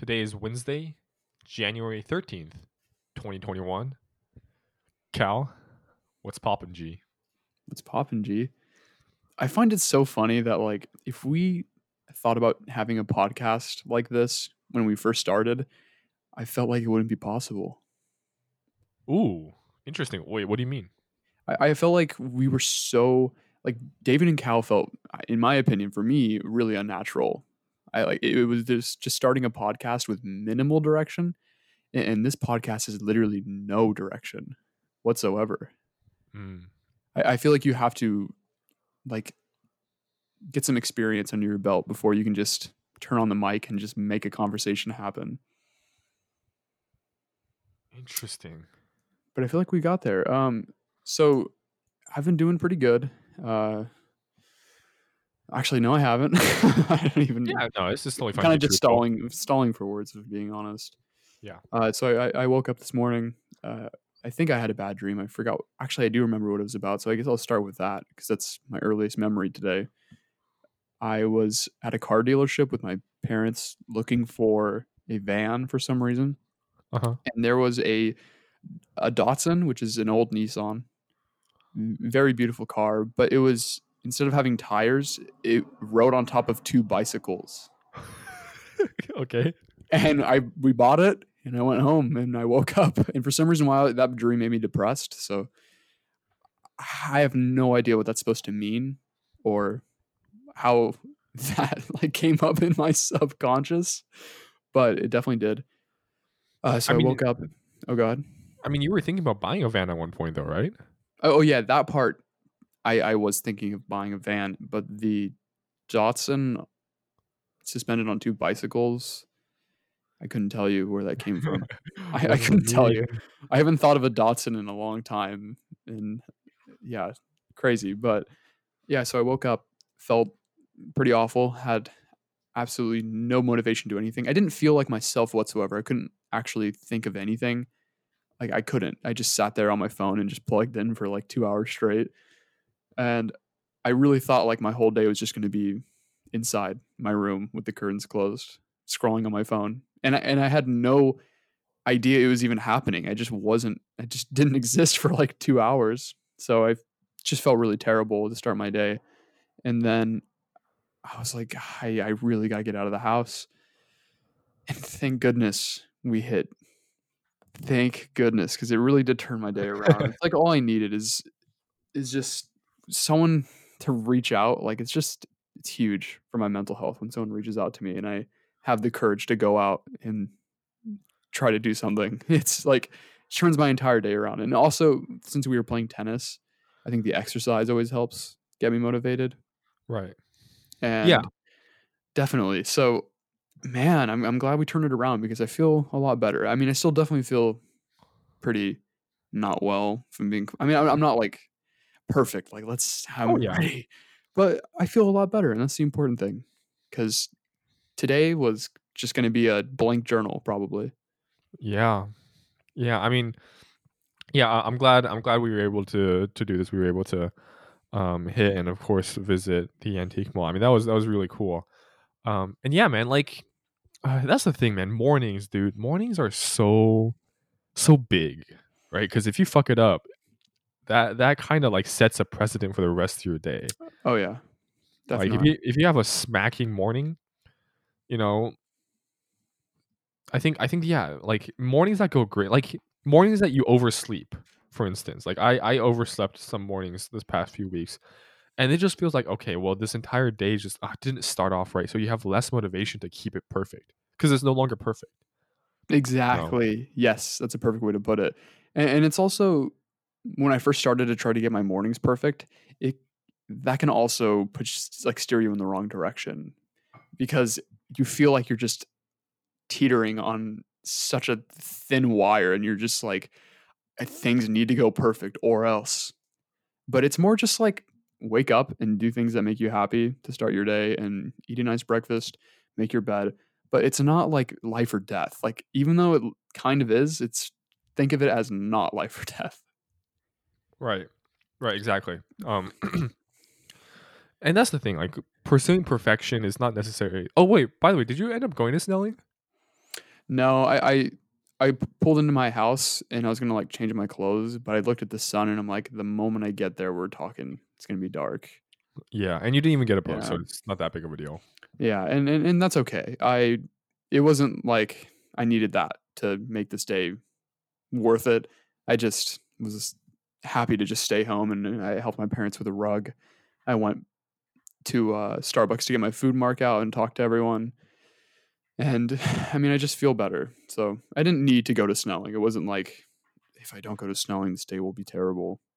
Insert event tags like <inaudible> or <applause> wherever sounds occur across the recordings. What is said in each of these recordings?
Today is Wednesday, January 13th, 2021. Cal, what's poppin' G? What's poppin', G? I find it so funny that like if we thought about having a podcast like this when we first started, I felt like it wouldn't be possible. Ooh, interesting. Wait, what do you mean? I, I felt like we were so like David and Cal felt, in my opinion, for me, really unnatural. I like it was just just starting a podcast with minimal direction, and, and this podcast is literally no direction whatsoever. Mm, I, I feel like you have to like get some experience under your belt before you can just turn on the mic and just make a conversation happen. interesting. But I feel like we got there. Um, so I've been doing pretty good. Uh, actually, no, I haven't. <laughs> I don't even. Yeah, no, it's just totally fine. kind of just stalling, stalling for words, if being honest. Yeah. Uh, so I, I woke up this morning. Uh, I think I had a bad dream. I forgot. Actually, I do remember what it was about. So I guess I'll start with that because that's my earliest memory today. I was at a car dealership with my parents looking for a van for some reason, Uh-huh. and there was a a Datsun, which is an old Nissan, very beautiful car, but it was instead of having tires, it rode on top of two bicycles <laughs> okay. and I we bought it and I went home and I woke up <laughs> and for some reason why that dream made me depressed. So I have no idea what that's supposed to mean or how <laughs> that like came up in my subconscious, but it definitely did. Uh, so I I, mean- woke up. Oh god. I mean, you were thinking about buying a van at one point, though, right? Oh, oh yeah, that part. I I was thinking of buying a van, but the Datsun suspended on two bicycles. I couldn't tell you where that came from. <laughs> I, I couldn't tell you. I haven't thought of a Datsun in a long time, and yeah, crazy. But yeah, so I woke up, felt pretty awful, had absolutely no motivation to do anything. I didn't feel like myself whatsoever. I couldn't actually think of anything. Like I couldn't. I just sat there on my phone and just plugged in for like two hours straight, and I really thought like my whole day was just going to be inside my room with the curtains closed, scrolling on my phone, and I, and I had no idea it was even happening. I just wasn't. I just <laughs> didn't exist for like two hours. So I just felt really terrible to start my day, and then I was like, I, I really got to get out of the house. And thank goodness we hit. Thank goodness, because it really did turn my day around. <laughs> it's like all I needed is is just someone to reach out. Like it's just it's huge for my mental health when someone reaches out to me and I have the courage to go out and try to do something. <laughs> It's like it turns my entire day around. And also, since we were playing tennis, I think the exercise always helps get me motivated. Right. And yeah. definitely. So, man, I'm I'm glad we turned it around because I feel a lot better. I mean, I still definitely feel pretty not well from being. I mean, I'm, I'm not like perfect. Like, let's have Oh, <laughs> yeah. ready, but I feel a lot better, and that's the important thing. Because today was just going to be a blank journal, probably. Yeah. Yeah. I mean, yeah, I'm glad I'm glad we were able to to do this. We were able to um hit and of course visit the antique mall. I mean, that was that was really cool. Um and yeah, man, like uh, that's the thing, man. Mornings, dude. Mornings are so so big, right? Cuz if you fuck it up, that that kind of like sets a precedent for the rest of your day. Oh yeah, definitely. Like if you if you have a smacking morning, you know, I think I think yeah, like mornings that go great, like mornings that you oversleep, for instance. Like I I overslept some mornings this past few weeks, and it just feels like okay, well this entire day just ah, didn't start off right, so you have less motivation to keep it perfect because it's no longer perfect. Exactly. Yes, that's a perfect way to put it. And, and it's also when I first started to try to get my mornings perfect, it that can also put like steer you in the wrong direction because you feel like you're just teetering on such a thin wire and you're just like "Uh, things need to go perfect or else. But it's more just like wake up and do things that make you happy to start your day and eat a nice breakfast, make your bed, but it's not like life or death. Like even though it kind of is, it's think of it as not <laughs> life or death. Right. Right, exactly. Um <clears throat> and that's the thing, like pursuing perfection is not necessary. Oh wait, by the way, did you end up going to Snelling? No, I, I pulled into my house and I was gonna like change my clothes, but I looked at the sun and I'm like, the moment I get there, we're talking. It's gonna be dark. Yeah, and you didn't even get a book, so it's not that big of a deal. Yeah, and, and and that's okay. I it wasn't like I needed that to make this day worth it. I just was happy to just stay home and and I helped my parents with a rug. I went to uh, Starbucks to get my food mark out and talk to everyone. And <sighs> I mean, I just feel better. So I didn't need to go to snowing. It wasn't like if I don't go to snowing, this day will be terrible. <laughs>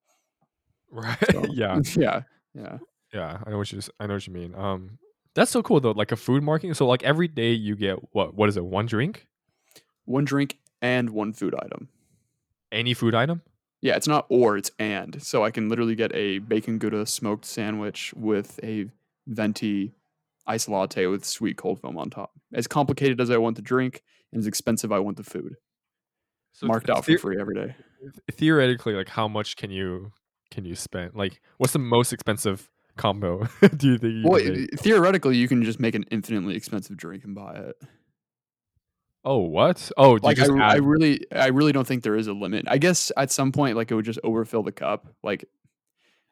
Right. So <laughs> yeah. <laughs> yeah, yeah. Yeah. I know what you I know what you mean. Um that's so cool though. Like a food marking. So like every day you get what what is it? One drink? One drink and one food item. Any food item? Yeah, it's not or, it's and. So I can literally get a bacon gouda smoked sandwich with a venti ice latte with sweet cold foam on top. As complicated as I want the drink and as expensive I want the food. So Marked out for free every day. theoretically, like how much can you can you spend? Like what's the most expensive combo <laughs> do you think you Well, theoretically, you can just make an infinitely expensive drink and buy it. Oh what? Oh, Like I, just I really, I really don't think there is a limit. I guess at some point, like it would just overfill the cup. Like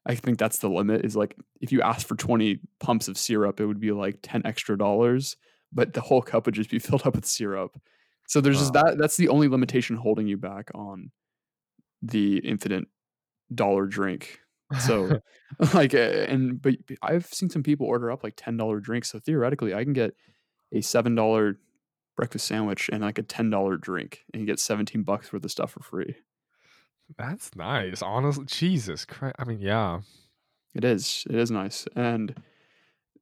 I think that's the limit. Is like if you ask for twenty pumps of syrup, it would be like ten extra dollars, but the whole cup would just be <laughs> filled up with syrup. So there's just Oh. that. That's the only limitation holding you back on the infinite dollar drink. So <laughs> <laughs> like, uh, and but I've seen some people order up like ten dollar drinks. So theoretically, I can get a seven dollar breakfast sandwich and like a ten dollar drink, and you get seventeen bucks worth of stuff for free. that's nice. Honestly, Jesus Christ. I mean, yeah. It is. It is nice, and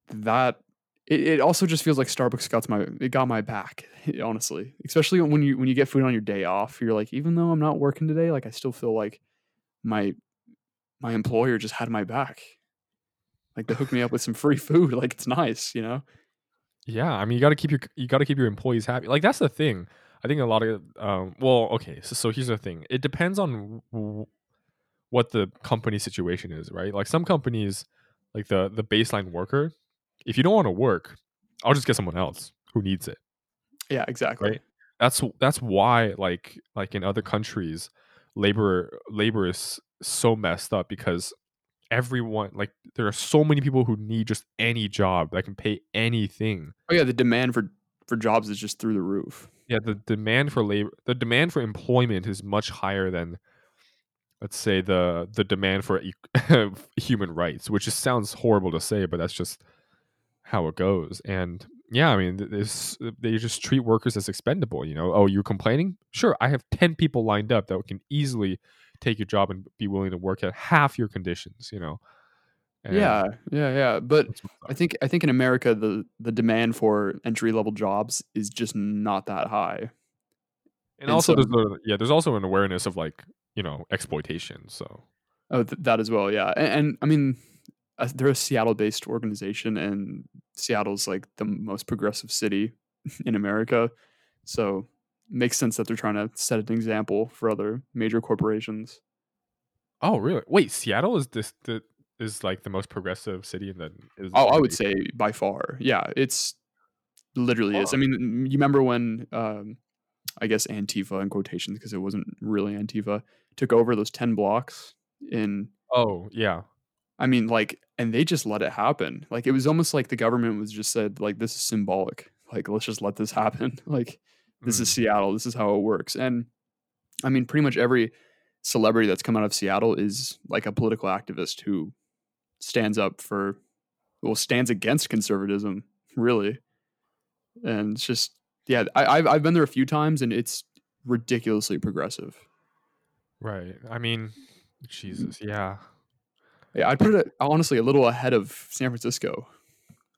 that it, it also just feels like Starbucks got my it got my back. <laughs> Honestly, especially when you when you get food on your day off, you're like, even though I'm not working today, like I still feel like my my employer just had my back. Like they hooked me up with some free <laughs> food. Like it's nice, you know. Yeah, I mean, you got to keep your you got to keep your employees happy. Like that's the thing. I think a lot of um. Well, okay. So, so here's the thing. It depends on w- what the company situation is, right? Like some companies, like the the baseline worker, if you don't want to work, I'll just get someone else who needs it. Yeah, exactly. Right. That's that's why like like in other countries, labor labor is so messed up because everyone like there are so many people who need just any job that can pay anything. Oh yeah, the demand for for jobs is just through the roof. yeah the demand for labor the demand for employment is much higher than let's say the the demand for e- <laughs> human rights which just sounds horrible to say but that's just how it goes. And yeah i mean this they just treat workers as expendable you know? Oh you're complaining? Sure i have 10 people lined up that can easily take your job and be willing to work at half your conditions you know And yeah, yeah, yeah. But I think I think in America the the demand for entry level jobs is just not that high. and and also so- there's a, yeah there's also an awareness of like you know exploitation so Oh, th- that as well, yeah. And, and I mean, uh, they're a Seattle-based organization, and Seattle's like the most progressive city <laughs> in America, so makes sense that they're trying to set an example for other major corporations. Oh, really? Wait, Seattle is this the is like the most progressive city in the. Is Oh, I would say by far, yeah. It's literally is. I mean, you remember when um, I guess Antifa in quotations because it wasn't really Antifa took over those ten blocks in Oh, yeah. I mean, like, and they just let it happen. Like, it was almost like the government was just said, like, this is symbolic. Like, let's just let this <laughs> happen. Like, this is Mm. Seattle. This is how it works. And I mean, pretty much every celebrity that's come out of Seattle is like a political activist who stands up for, well, stands against conservatism, really. And it's just, yeah, I, I've I've been there a few times, and it's ridiculously progressive. Right. I mean, Jesus. Yeah. Yeah, I'd put it honestly a little ahead of San Francisco.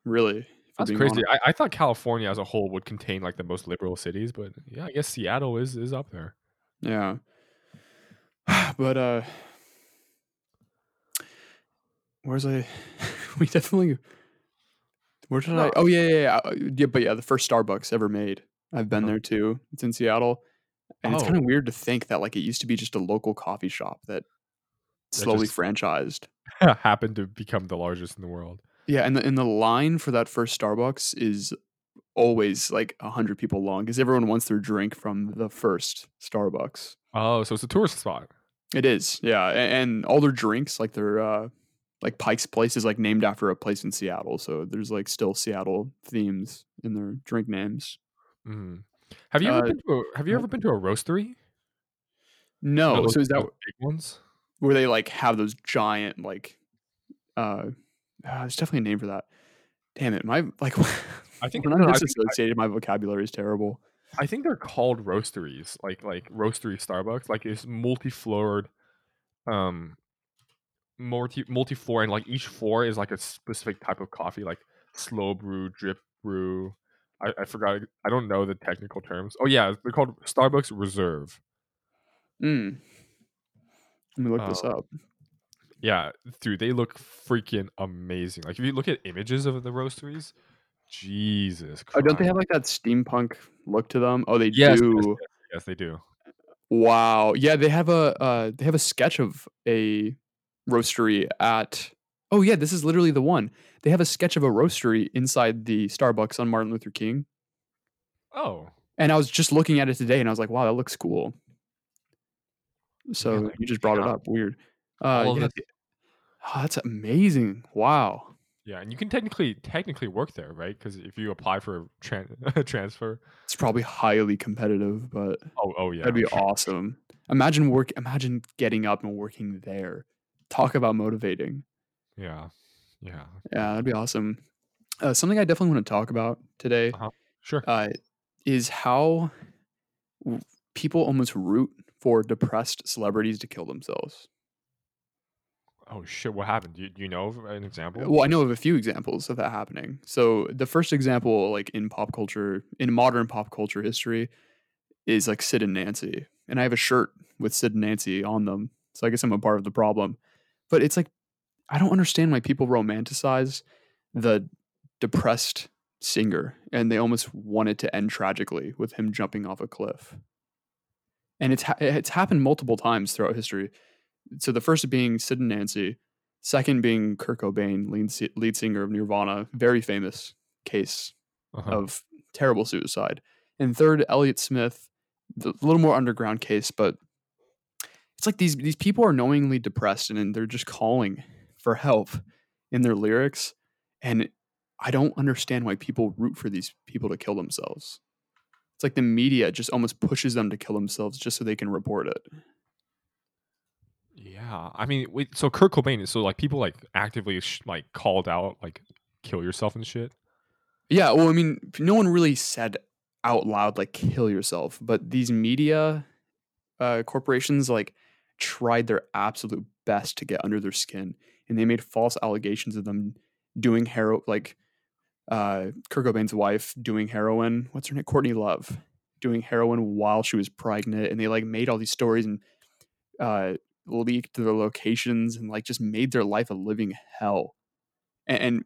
Really, That's crazy. I, I thought California as a whole would contain like the most liberal cities, but yeah, I guess Seattle is is up there. Yeah. <sighs> But uh where's I <laughs> we definitely where did I Oh yeah, yeah, yeah. uh, Yeah, but yeah, the first Starbucks ever made. I've been Uh-huh. there too. It's in Seattle. And it's kind Oh. of weird to think that like it used to be just a local coffee shop that slowly just- franchised. <laughs> Happened to become the largest in the world. Yeah, and the and the line for that first Starbucks is always like a hundred people long because everyone wants their drink from the first Starbucks. Oh, so it's a tourist spot. It is, yeah, a- and, all their drinks, like their uh, like Pike's Place, is like named after a place in Seattle. So there's like still Seattle themes in their drink names. hmm Have you ever Uh, been to a, Have you ever been to a roastery? No, Those- so is that big ones? where they like have those giant like uh, ah, there's definitely a name for that. Damn it, my like <laughs> I think when I'm no, I think- disassociated, my vocabulary is terrible. I think they're called roasteries, like like roastery Starbucks. Like it's multi-floored, um, multi multi-floor, and like each floor is like a specific type of coffee, like slow brew, drip brew. I, I forgot. I don't know the technical terms. Oh yeah, they're called Starbucks Reserve. Mm. Let me look this Uh, up. Yeah, dude, they look freaking amazing. Like if you look at images of the roasteries, Jesus Oh, don't they have like that steampunk look to them? Oh, they Yes, do. yes, yes, they do. Wow. Yeah, they have a uh, they have a sketch of a roastery at. Oh yeah, this is literally the one. They have a sketch of a roastery inside the Starbucks on Martin Luther King, Oh, and I was just looking at it today, and I was like, wow, that looks cool. So like, you just brought it up. Weird. Uh, yeah, the- oh, that's amazing. Wow. yeah, and you can technically technically work there, right? Because if you apply for <laughs> a tran- transfer, It's probably highly competitive, but oh oh yeah, that'd be awesome. Imagine work. Imagine getting up and working there. Talk about motivating. Yeah, yeah, Yeah, that'd be awesome. Uh, something I definitely want to talk about today Uh-huh. sure. uh, is how w- people almost root for depressed celebrities to kill themselves. Oh shit, what happened? Do you, do you know of an example? Well, I know of a few examples of that happening. So the first example, like in pop culture, in modern pop culture history, is like Sid and Nancy, and I have a shirt with Sid and Nancy on them. So I guess I'm a part of the problem. But it's like I don't understand why people romanticize the depressed singer, and they almost want it to end tragically with him jumping off a cliff. And it's ha- it's happened multiple times throughout history. So the first being Sid and Nancy, second being Kurt Cobain, lead, lead singer of Nirvana, very famous case Uh-huh. of terrible suicide. And third, Elliott Smith, a little more underground case, but it's like these these people are knowingly depressed and, they're just calling for help in their lyrics. And I don't understand why people root for these people to kill themselves. It's like the media just almost pushes them to kill themselves just so they can report it. Yeah, I mean, wait, so Kurt Cobain so like people like actively sh- like called out like kill yourself and shit. Yeah, well, I mean, no one really said out loud like kill yourself, but these media uh, corporations like tried their absolute best to get under their skin, and they made false allegations of them doing hero like uh, Kurt Cobain's wife doing heroin. What's her name? Courtney Love doing heroin while she was pregnant, and they like made all these stories and uh, leaked their locations and like just made their life a living hell. And, and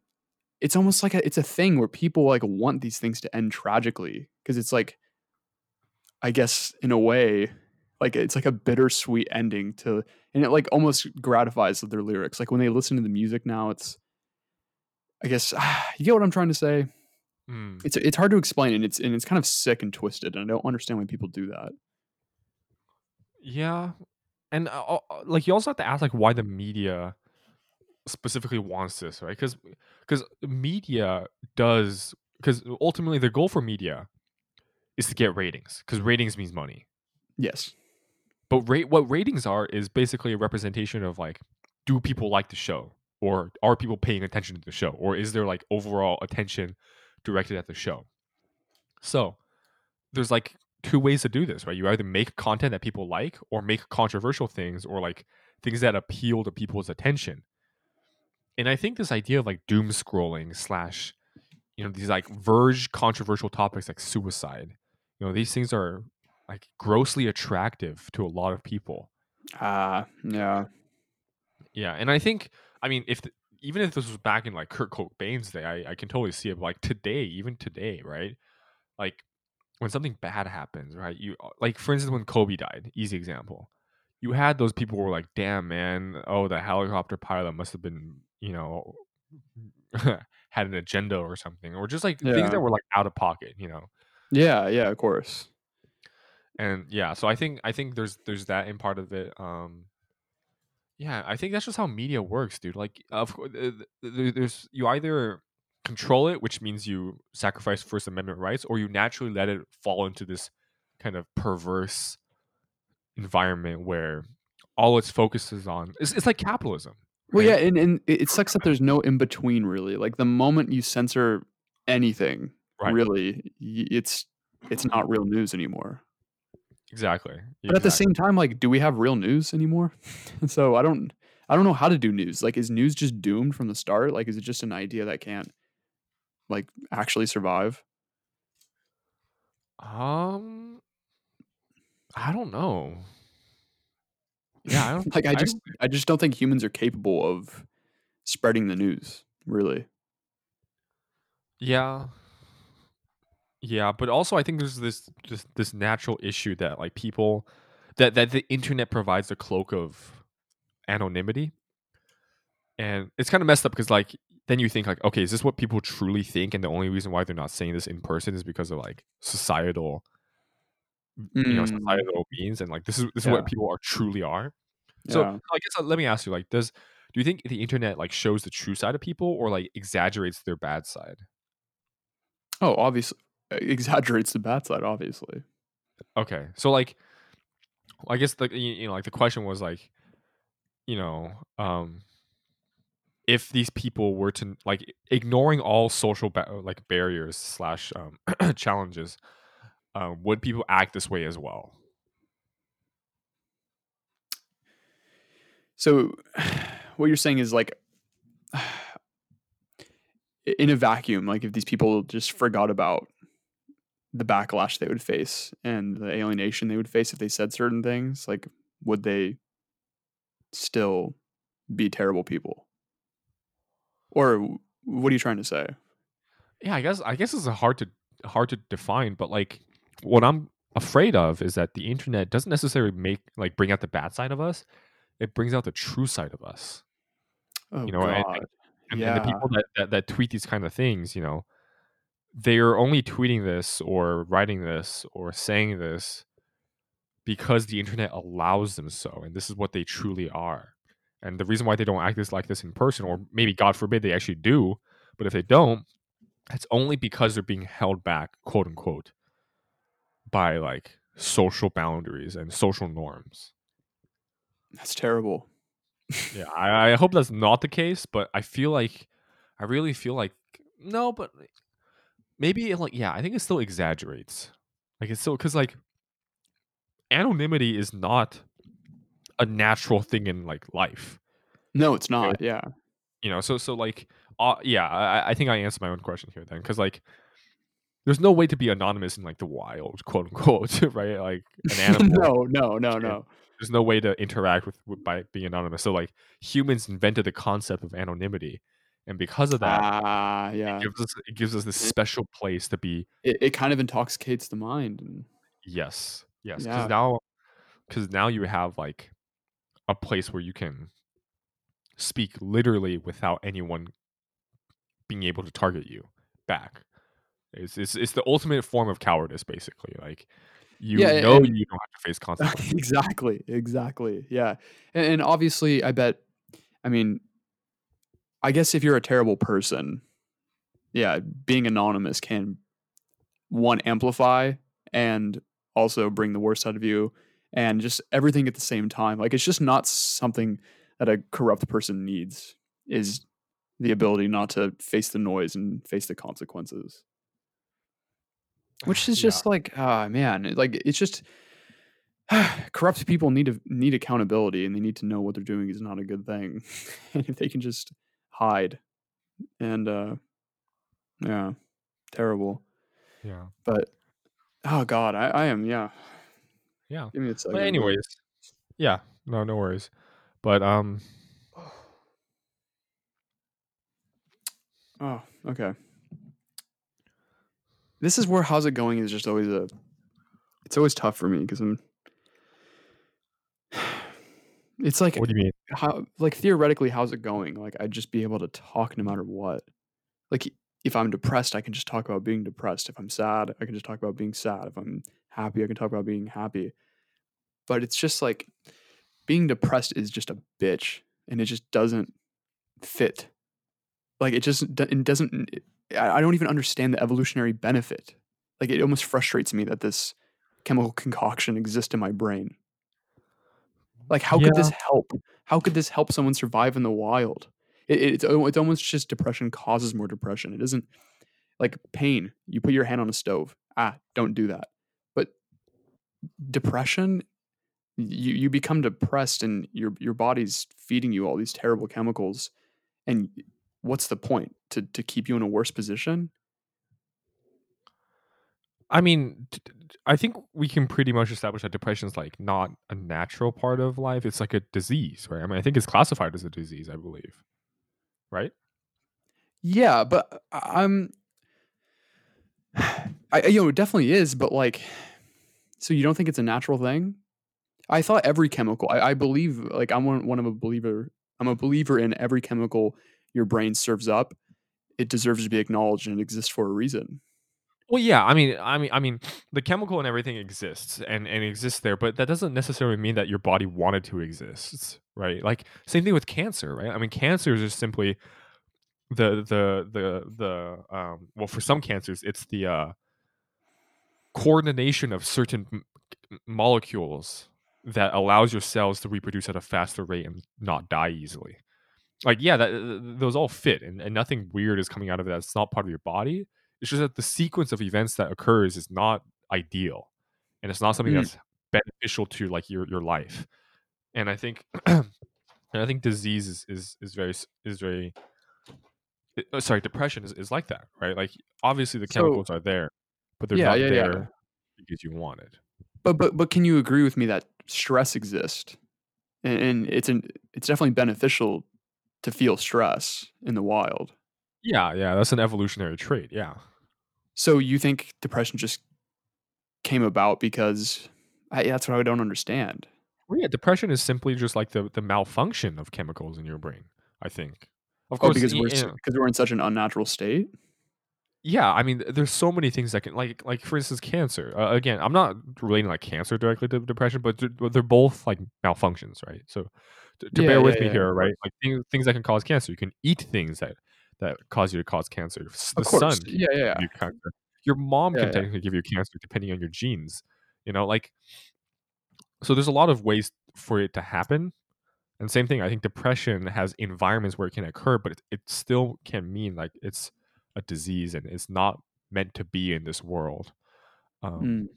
it's almost like a, it's a thing where people like want these things to end tragically because it's like, I guess in a way, like it's like a bittersweet ending to, and it like almost gratifies their lyrics. Like when they listen to the music now, it's, I guess <sighs> you get what I'm trying to say. Mm. It's it's hard to explain, and it's and it's kind of sick and twisted, and I don't understand why people do that. Yeah, and uh, uh, like you also have to ask like why the media specifically wants this, right? Because because media does because ultimately the goal for media is to get ratings because ratings means money. Yes. But rate what ratings are is basically a representation of like do people like the show or are people paying attention to the show or is there like overall attention directed at the show. So there's like two ways to do this, right? You either make content that people like or make controversial things or like things that appeal to people's attention. And I think this idea of like doom scrolling slash, you know, these like verge controversial topics like suicide, you know, these things are like grossly attractive to a lot of people. Ah, yeah. Yeah, and I think I mean if the, even if this was back in like Kurt Cobain's day, I, I can totally see it. But like today, even today, right? Like when something bad happens, right? You like for instance when Kobe died, easy example. You had those people who were like, "Damn, man! Oh, the helicopter pilot must have been, you know, <laughs> had an agenda or something, or just like things that were like out of pocket, you know. Yeah, yeah, of course. And yeah, so I think I think there's there's that in part of it. Um, yeah, I think that's just how media works, dude. Like, of course, there's you either control it, which means you sacrifice First Amendment rights, or you naturally let it fall into this kind of perverse environment where all its focus is on it's, it's like capitalism. Well, right? yeah, and, and it sucks that there's no in between really. Like the moment you censor anything, Right. really, it's it's not real news anymore. Exactly. But at the same time, like, do we have real news anymore? <laughs> so I don't I don't know how to do news. Like, is news just doomed from the start? Like, is it just an idea that can't like actually survive? Um, I don't know. Yeah, I don't. <laughs> Like, I I just don't- I just don't think humans are capable of spreading the news. Really. Yeah. Yeah, but also I think there's this just this natural issue that like people that that the internet provides a cloak of anonymity. And it's kind of messed up because like then you think like okay, is this what people truly think and the only reason why they're not saying this in person is because of like societal you know, Mm, societal means and like this is this is what people are truly are. So yeah. I guess uh, let me ask you like does do you think the internet like shows the true side of people or like exaggerates their bad side? Oh, obviously exaggerates the bad side. Obviously. Okay. So like I guess the you know like the question was like you know um if these people were to like ignoring all social ba- like barriers slash um <clears throat> challenges um would people act this way as well So, <sighs> what you're saying is like, <sighs> in a vacuum, like if these people just forgot about the backlash they would face and the alienation they would face if they said certain things, like, would they still be terrible people? Or what are you trying to say? yeah i guess i guess it's a hard to hard to define but like what i'm afraid of is that the internet doesn't necessarily make like bring out the bad side of us it brings out the true side of us Oh, You know, and- God. and, yeah. and the people that, that that tweet these kind of things you know they are only tweeting this or writing this or saying this because the internet allows them so and this is what they truly are and the reason why they don't act this like this in person or maybe god forbid they actually do but if they don't it's only because they're being held back quote unquote by like social boundaries and social norms That's terrible. yeah I, I hope that's not the case but i feel like i really feel like no but maybe it, like yeah i think it still exaggerates like it's still because like anonymity is not a natural thing in like life No, it's not. Yeah. you know so so like uh, yeah I, I think i answered my own question here then because like there's no way to be anonymous in like the wild quote unquote <laughs> right like an <laughs> animal no, no, no, no. there's no way to interact with, with by being anonymous so like humans invented the concept of anonymity and because of that Ah, yeah. it gives us it gives us this special place to be It, it kind of intoxicates the mind. And yes yes because Yeah. now because now you have like a place where you can speak literally without anyone being able to target you back it's it's, it's the ultimate form of cowardice basically like you Yeah, know and- you don't have to face <laughs> consequences exactly, exactly. Yeah. And, and obviously, I bet, I mean, I guess if you're a terrible person, yeah, being anonymous can, one, amplify and also bring the worst out of you and just everything at the same time. Like, it's just not something that a corrupt person needs, is the ability not to face the noise and face the consequences. Which is Yeah. just like, ah, man, like it's just <sighs> corrupt people need to need accountability and they need to know what they're doing is not a good thing. <laughs> and if they can just hide and uh yeah, terrible. yeah But oh god, I, I am yeah. Yeah Give me a second. but anyways yeah no no worries but um Oh, okay. This is where how's it going is just always a it's always tough for me because I'm <sighs> it's like what do you mean how like theoretically how's it going like i'd just be able to talk no matter what like if I'm depressed, I can just talk about being depressed. If I'm sad, I can just talk about being sad. If I'm happy, I can talk about being happy. But it's just like being depressed is just a bitch and it just doesn't fit. Like it just it doesn't I don't even understand the evolutionary benefit. Like it almost frustrates me that this chemical concoction exists in my brain. Like how could this help? How could this help someone survive in the wild? It, it's it's almost just depression causes more depression. It isn't like pain. You put your hand on a stove. Ah, don't do that. Depression, you you become depressed and your your body's feeding you all these terrible chemicals. And what's the point to to keep you in a worse position? I mean, i think we can pretty much establish that depression is like not a natural part of life. It's like a disease, right? I mean, I think it's classified as a disease, I believe, right? Yeah, but uh, I'm <sighs> I you know, it definitely is, but like so you don't think it's a natural thing? I thought every chemical I, I believe like I'm one, one of a believer I'm a believer in every chemical your brain serves up, it deserves to be acknowledged and it exists for a reason. Well, yeah. I mean, I mean, I mean, the chemical and everything exists and and exists there, but that doesn't necessarily mean that your body wanted to exist, right? Like same thing with cancer, right? I mean, cancer is just simply the the the the um well for some cancers it's the uh coordination of certain m- molecules that allows your cells to reproduce at a faster rate and not die easily. Like yeah that those all fit and, and nothing weird is coming out of that. It's not part of your body. It's just that the sequence of events that occurs is not ideal and it's not something Mm. that's beneficial to like your your life. And i think <clears throat> and i think disease is is, is very is very uh, sorry depression is, is like that right? Like obviously the So chemicals are there but they're yeah, not yeah, yeah. there because you want it But but but can you agree with me that stress exists? And, and it's an it's definitely beneficial to feel stress in the wild. yeah yeah that's an evolutionary trait yeah So you think depression just came about because I, that's what I don't understand. well, yeah depression is simply just like the the malfunction of chemicals in your brain i think of Oh, course because we're you s- know, because we're in such an unnatural state. Yeah i mean there's so many things that can like like for instance cancer. Uh, again i'm not relating like cancer directly to depression but they're, they're both like malfunctions right? So to, to Yeah, bear yeah, with me yeah, here right like things, things that can cause cancer. You can eat things that that cause you to cause cancer. The Of course. sun Yeah, yeah, you cancer. Your mom can technically give you cancer depending on your genes you know like so there's a lot of ways for it to happen. And same thing i think depression has environments where it can occur but it, it still can mean like it's a disease and it's not meant to be in this world um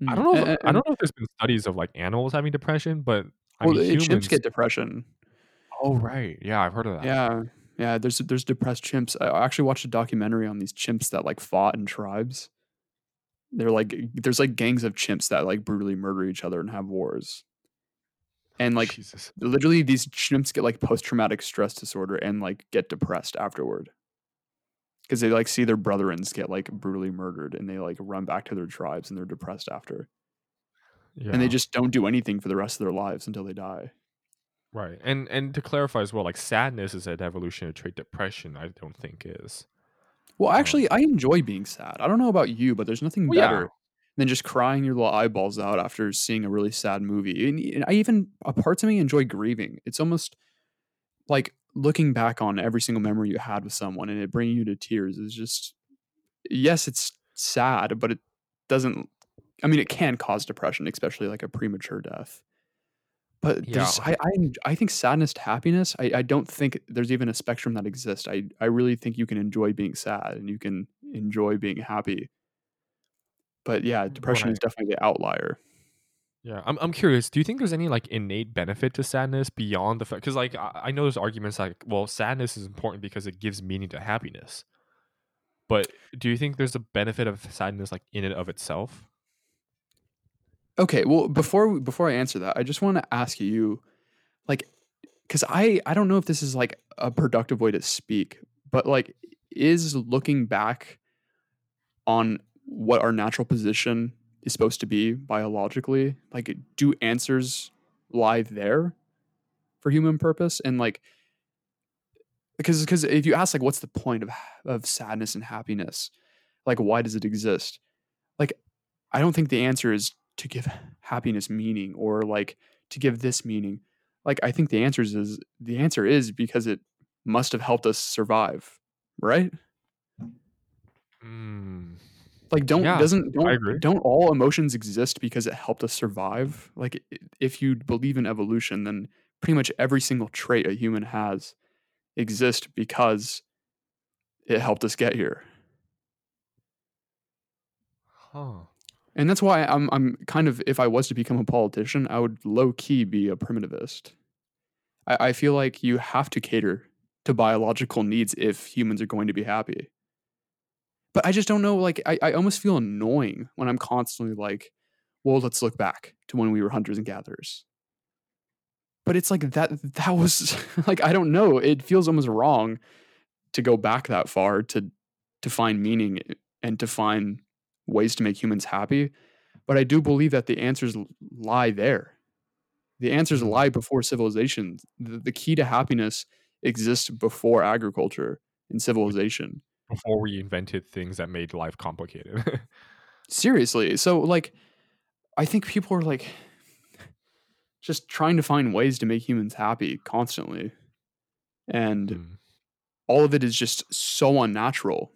Mm, i mm. don't know if, And, i don't know if there's been studies of like animals having depression but i well, mean the chimps get depression. oh right yeah i've heard of that Yeah, yeah. There's there's depressed chimps. I I actually watched a documentary on these chimps that like fought in tribes. They're like there's like gangs of chimps that like brutally murder each other and have wars. And like jesus literally these chimps get like post traumatic stress disorder and like get depressed afterward because they like see their brethrens get like brutally murdered and they like run back to their tribes and they're depressed after. Yeah and they just don't do anything for the rest of their lives until they die. Right and and to clarify as well like sadness is an evolutionary trait depression i don't think is. Well um actually i enjoy being sad. I don't know about you but there's nothing well yeah. better than just crying your little eyeballs out after seeing a really sad movie and, and i even a parts of me enjoy grieving. It's almost like looking back on every single memory you had with someone and it bringing you to tears is just yes it's sad but it doesn't i mean it can cause depression especially like a premature death. But yeah there's i i, I think sadness to happiness I, I don't think there's even a spectrum that exists. I i really think you can enjoy being sad and you can enjoy being happy. But yeah depression right. is definitely the outlier Yeah, I'm I'm curious. Do you think there's any like innate benefit to sadness beyond the fact? Because like I, I know there's arguments like, well, sadness is important because it gives meaning to happiness. But do you think there's a benefit of sadness like in and of itself? okay well before before i answer that i just want to ask you like because i i don't know if this is like a productive way to speak but like is looking back on what our natural position is supposed to be biologically like do answers lie there for human purpose? And like because because if you ask like what's the point of of sadness and happiness? Like why does it exist? Like i don't think the answer is to give happiness meaning or like to give this meaning. Like i think the answer is the answer is because it must have helped us survive right? Mm, like don't Yeah, doesn't don't don't all emotions exist because it helped us survive like if you believe in evolution then pretty much every single trait a human has exists because it helped us get here Huh. And that's why I'm I'm kind of if I was to become a politician, I would low key be a primitivist. I, I feel like you have to cater to biological needs if humans are going to be happy. But I just don't know, like I, I almost feel annoying when I'm constantly like, well, let's look back to when we were hunters and gatherers. But it's like that that was <laughs> like I don't know. It feels almost wrong to go back that far to to find meaning and to find ways to make humans happy. But I do believe that the answers lie there. The answers Mhm. lie before civilization. The, the key to happiness exists before agriculture and civilization. Before we invented things that made life complicated. <laughs> Seriously. So, like, I think people are like just trying to find ways to make humans happy constantly. And Mm. all of it is just so unnatural.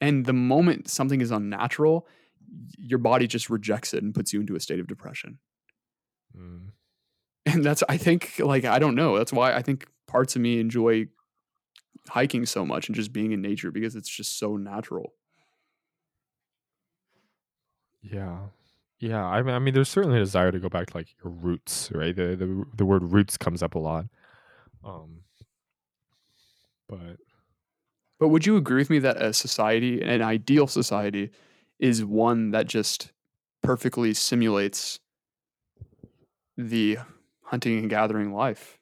And the moment something is unnatural, your body just rejects it and puts you into a state of depression. Mm. And that's, I think, like, I don't know. That's why I think parts of me enjoy hiking so much and just being in nature because it's just so natural. Yeah. Yeah. I mean, I mean, there's certainly a desire to go back to like your roots, right? The the the word roots comes up a lot. Um, but But would you agree with me that a society, an ideal society, is one that just perfectly simulates the hunting and gathering life?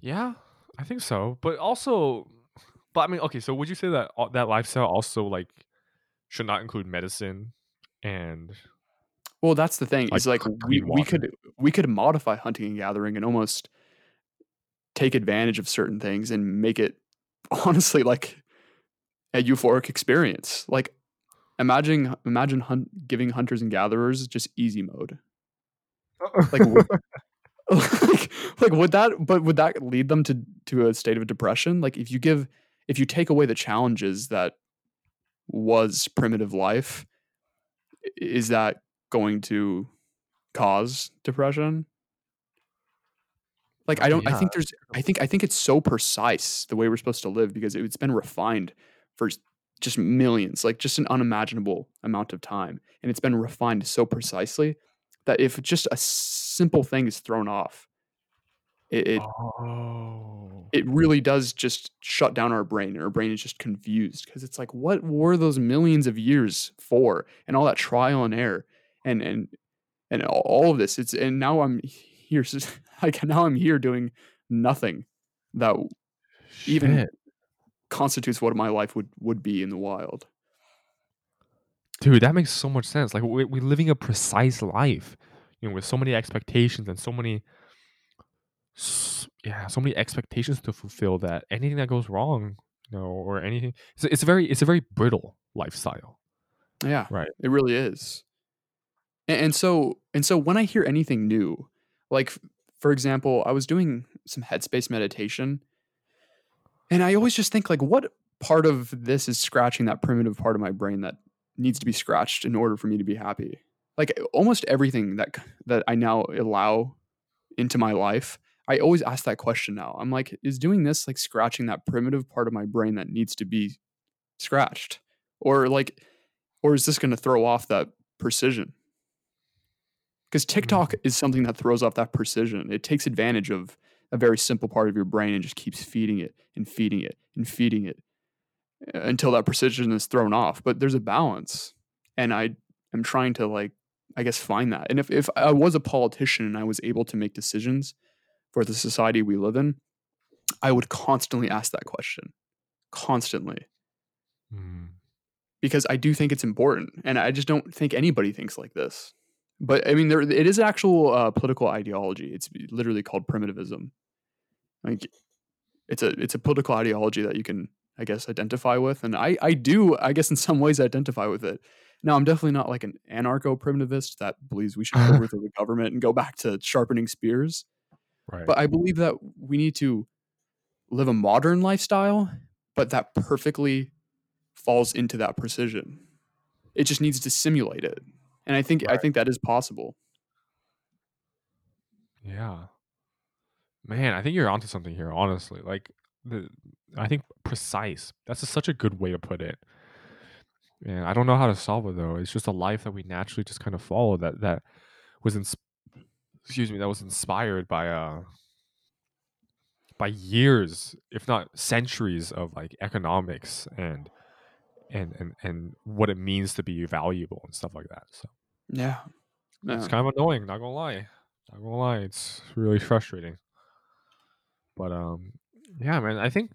yeah, I think so. But also, but I mean, okay. So would you say that that lifestyle also like should not include medicine and Well, that's the thing. like Is like we we could we could modify hunting and gathering and almost take advantage of certain things and make it <laughs> honestly like a euphoric experience. Like imagine imagine hunt, giving hunters and gatherers just easy mode. <laughs> Like <laughs> like like would that but would that lead them to to a state of depression? Like if you give if you take away the challenges that was primitive life, is that going to cause depression? Like I don't I think there's I think I think it's so precise the way we're supposed to live because it's been refined for just millions, like just an unimaginable amount of time. And it's been refined so precisely that if just a simple thing is thrown off, it it, Oh. it really does just shut down our brain. and Our brain is just confused because it's like, what were those millions of years for? And all that trial and error and and and all- of this. It's and now I'm here. <laughs> Like now I'm here doing nothing that even constitutes what my life would would be in the wild. Dude, that makes so much sense. Like we we're living a precise life, you know, with so many expectations and so many, s- yeah, so many expectations to fulfill that anything that goes wrong, you know, or anything, it's, it's a very, it's a very brittle lifestyle, Yeah, right? it really is. And, and so and so when I hear anything new, like for example, I was doing some headspace meditation, and I always just think like, what part of this is scratching that primitive part of my brain that needs to be scratched in order for me to be happy? Like almost everything that that I now allow into my life, I always ask that question now. I'm like, is doing this like scratching that primitive part of my brain that needs to be scratched? Or like or is this going to throw off that precision? Because mm-hmm. TikTok is something that throws off that precision. It takes advantage of a very simple part of your brain and just keeps feeding it and feeding it and feeding it until that precision is thrown off. But there's a balance. And I am trying to like, I guess, find that. And if, if I was a politician and I was able to make decisions for the society we live in, I would constantly ask that question. Constantly. Mm. because I do think it's important, and I just don't think anybody thinks like this. But I mean, there it is actual uh, political ideology. It's literally called primitivism. Like it's a it's a political ideology that you can I guess identify with, and I I do I guess in some ways identify with it. Now I'm definitely not like an anarcho primitivist that believes we should overthrow <laughs> the government and go back to sharpening spears. Right. But I believe that we need to live a modern lifestyle, but that perfectly falls into that precision. It just needs to simulate it. And I think I think that is possible. Yeah. Man, I think you're onto something here, honestly. Like the I think precise. That's a, such a good way to put it. And I don't know how to solve it though. It's just a life that we naturally just kind of follow that that was ins- excuse me, that was inspired by uh by years, if not centuries of like economics and and and and what it means to be valuable and stuff like that. So Yeah. it's kind of annoying, not gonna lie. Not gonna lie, it's really frustrating. But um, yeah, man, I think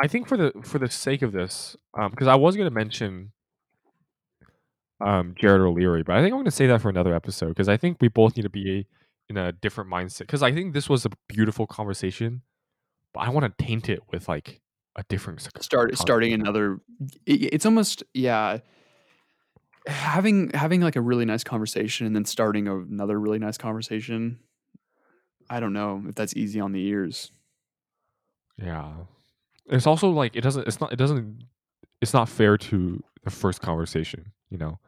I think for the for the sake of this, um, because I was gonna mention um Jared O'Leary, but I think I'm gonna say that for another episode because I think we both need to be in a different mindset. Because I think this was a beautiful conversation, but I want to taint it with like a different Start starting another it, it's almost yeah having having like a really nice conversation and then starting another really nice conversation. I don't know if that's easy on the ears. Yeah. It's also like it doesn't it's not it doesn't it's not fair to the first conversation, you know.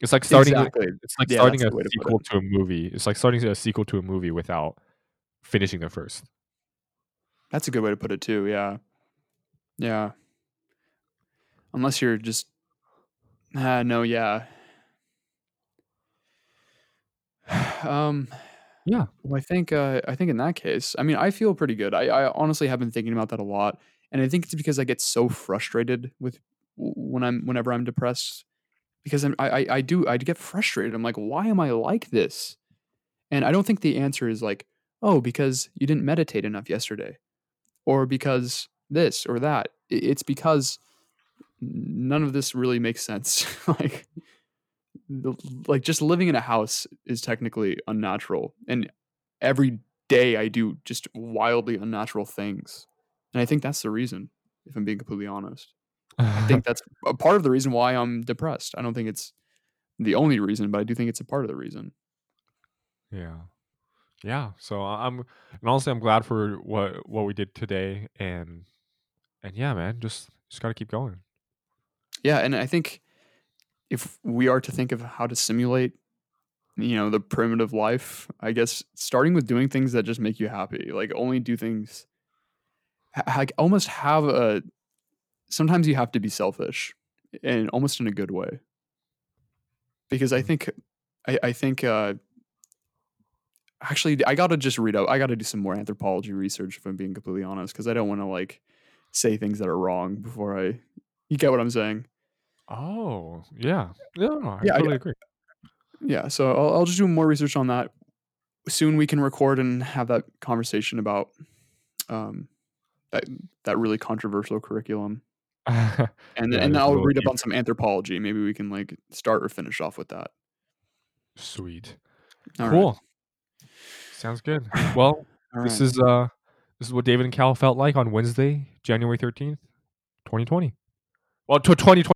It's like starting a- exactly. it's like Yeah, starting a way to sequel to a movie. It's like starting a sequel to a movie without finishing the first. That's a good way to put it too. Yeah. Yeah. Unless you're just ah no, yeah. <sighs> um Yeah. well, I think uh I think in that case, I mean I feel pretty good. I, I honestly have been thinking about that a lot. And I think it's because I get so frustrated with when I'm whenever I'm depressed. Because I'm, I I I do I get frustrated. I'm like, why am I like this? And I don't think the answer is like, oh, because you didn't meditate enough yesterday, or because this or that. It's because none of this really makes sense. <laughs> like, the- like just living in a house is technically unnatural, and every day I do just wildly unnatural things, and I think that's the reason. If I'm being completely honest, I think <laughs> that's a part of the reason why I'm depressed. I don't think it's the only reason, but I do think it's a part of the reason. yeah. Yeah. So I'm and honestly I'm glad for what what we did today and and yeah, man, just just gotta keep going. Yeah, and I think if we are to think of how to simulate, you know, the primitive life, I guess starting with doing things that just make you happy, like only do things, like almost have a. Sometimes you have to be selfish, and almost in a good way. Because I think, I, I think, uh, actually, I gotta just read up. I gotta do some more anthropology research if I'm being completely honest, because I don't want to like say things that are wrong before I. You get what I'm saying? Oh, yeah. Yeah, I Yeah, totally agree. Yeah, so I'll, I'll just do more research on that. Soon we can record and have that conversation about um, that that really controversial curriculum, <laughs> and then Yeah, and I'll read up on some anthropology. Maybe we can like start or finish off with that. Sweet. All right, cool. Sounds good. <sighs> Well, all this right. is uh this is what David and Cal felt like on Wednesday, January 13th, 2020. Well, to 2020